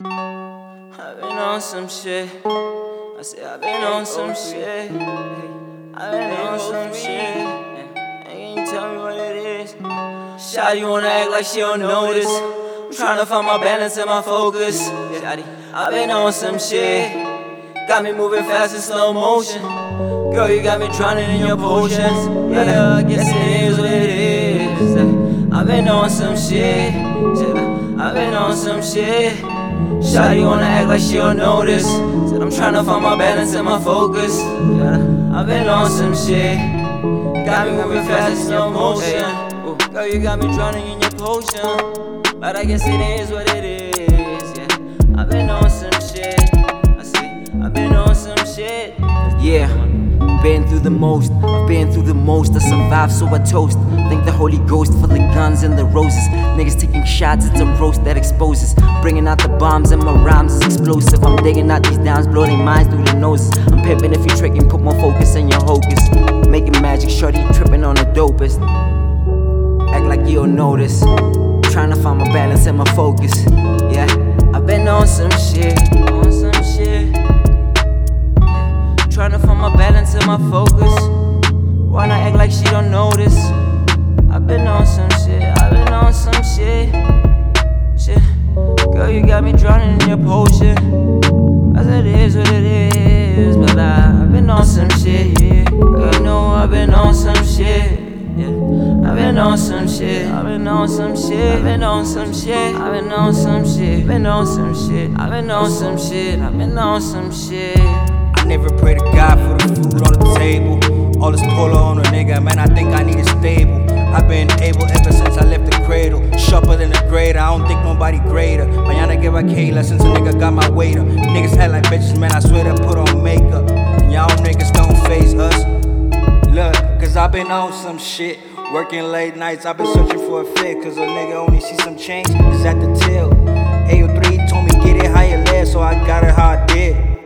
I've been on some shit. I say I've been on some shit. I've been on some shit. And can you tell me what it is? Shawty wanna act like she don't notice. I'm tryna find my balance and my focus. Shawty, I've been on some shit. Got me moving fast in slow motion. Girl, you got me drowning in your potions. Yeah, I guess it is what it is. I've been on some shit. I've been on some shit. Shawty wanna act like she don't notice. Said I'm tryna find my balance and my focus. Yeah, I've been on some shit. Got me moving fast in slow motion. Girl, you got me drowning in your potion. But I guess it is what it is. Yeah, I've been on some shit. I see, I've been on some shit. Yeah, been through the most. I've been through the most. I survived, so I toast. Thank the Holy Ghost for the guns and the roses. Niggas taking shots, it's a roast that exposes. Bringing out the bombs and my rhymes is explosive. I'm digging out these downs, blowing minds through the noses. I'm pimping if you tricking, put more focus in your hocus. Making magic, shorty tripping on the dopest. Act like you don't notice. Trying to find my balance and my focus. Yeah, I've been on some shit, on some shit. Like she don't notice. I've been on some shit, I've been on some shit. Shit, girl, you got me drowning in your potion. Said it is what it is, but I, I've been on some shit, yeah. Girl, you know I've been on some shit. Yeah. I've been on some shit. I've been on some shit. I've been on some shit. I've been on some shit. Been on some shit. I've been on some shit. I've been on some shit. I never pray to God for the food on the table. All this polo on a nigga, man, I think I need a stable. I've been able ever since I left the cradle. Sharper than a grader, I don't think nobody greater. Mañana give a K Kayla since a nigga got my waiter. Niggas act like bitches, man, I swear to put on makeup. And y'all niggas don't face us. Look, cause I've been on some shit. Working late nights, I've been searching for a fit. Cause a nigga only see some change is at the till. AO3 told me get it how you live, so I got it how I did.